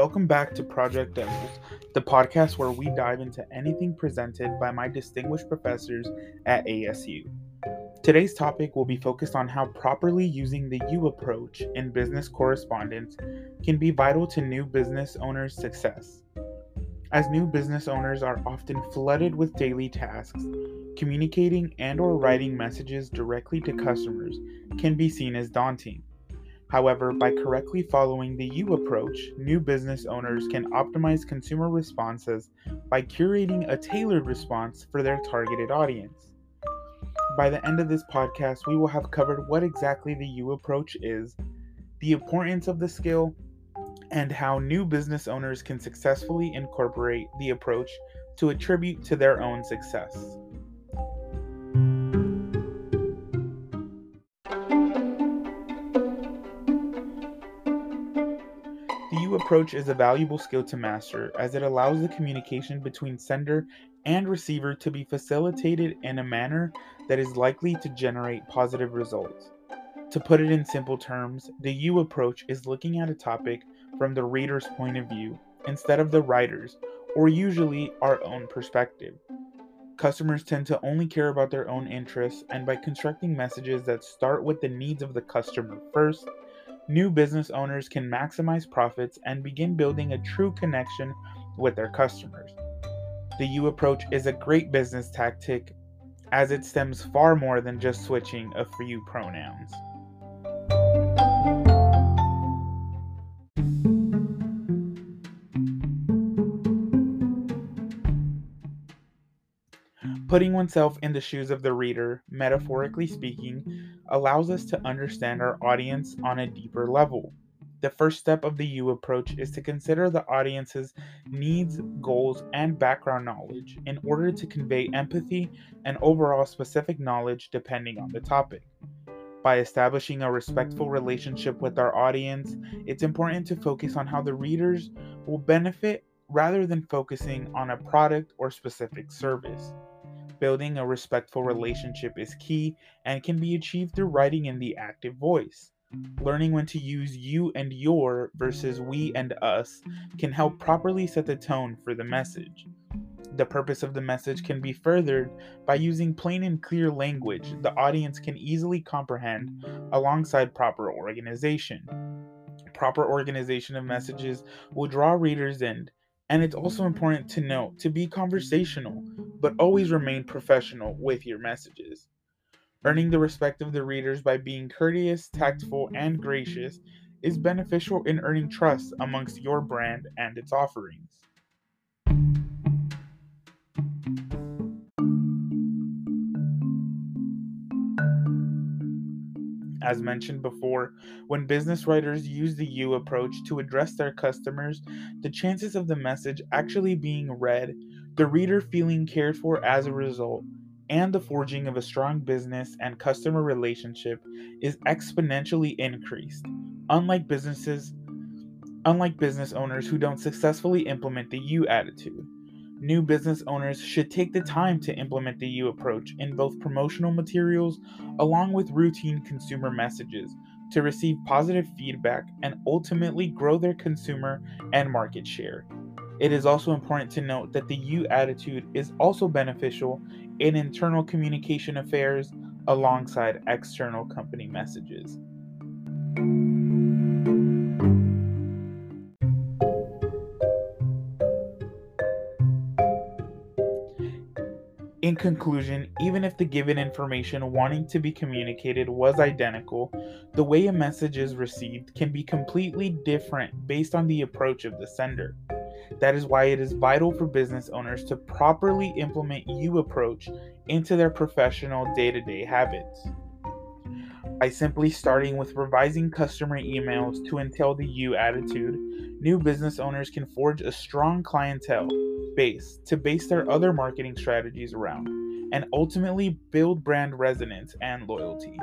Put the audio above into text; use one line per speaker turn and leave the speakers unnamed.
Welcome back to Project Devils, the podcast where we dive into anything presented by my distinguished professors at ASU. Today's topic will be focused on how properly using the you approach in business correspondence can be vital to new business owners' success. As new business owners are often flooded with daily tasks, communicating and or writing messages directly to customers can be seen as daunting. However, by correctly following the you approach, new business owners can optimize consumer responses by curating a tailored response for their targeted audience. By the end of this podcast, we will have covered what exactly the U approach is, the importance of the skill, and how new business owners can successfully incorporate the approach to attribute to their own success. Approach is a valuable skill to master as it allows the communication between sender and receiver to be facilitated in a manner that is likely to generate positive results. To put it in simple terms, the you approach is looking at a topic from the reader's point of view instead of the writer's, or usually our own perspective. Customers tend to only care about their own interests, and by constructing messages that start with the needs of the customer first, new business owners can maximize profits and begin building a true connection with their customers. The you approach is a great business tactic as it stems far more than just switching a few pronouns. Putting oneself in the shoes of the reader, metaphorically speaking, allows us to understand our audience on a deeper level. The first step of the you approach is to consider the audience's needs, goals, and background knowledge in order to convey empathy and overall specific knowledge depending on the topic. By establishing a respectful relationship with our audience, it's important to focus on how the readers will benefit rather than focusing on a product or specific service. Building a respectful relationship is key and can be achieved through writing in the active voice. Learning when to use you and your versus we and us can help properly set the tone for the message. The purpose of the message can be furthered by using plain and clear language the audience can easily comprehend alongside proper organization. Proper organization of messages will draw readers in and it's also important to note to be conversational, but always remain professional with your messages. Earning the respect of the readers by being courteous, tactful, and gracious is beneficial in earning trust amongst your brand and its offerings. As mentioned before, when business writers use the you approach to address their customers, the chances of the message actually being read, the reader feeling cared for as a result, and the forging of a strong business and customer relationship is exponentially increased. Unlike businesses, unlike business owners who don't successfully implement the you attitude. New business owners should take the time to implement the you approach in both promotional materials along with routine consumer messages to receive positive feedback and ultimately grow their consumer and market share. It is also important to note that the you attitude is also beneficial in internal communication affairs alongside external company messages. In conclusion, even if the given information wanting to be communicated was identical, the way a message is received can be completely different based on the approach of the sender. That is why it is vital for business owners to properly implement you approach into their professional day to day habits. By simply starting with revising customer emails to entail the you attitude, new business owners can forge a strong clientele base to base their other marketing strategies around and ultimately build brand resonance and loyalty.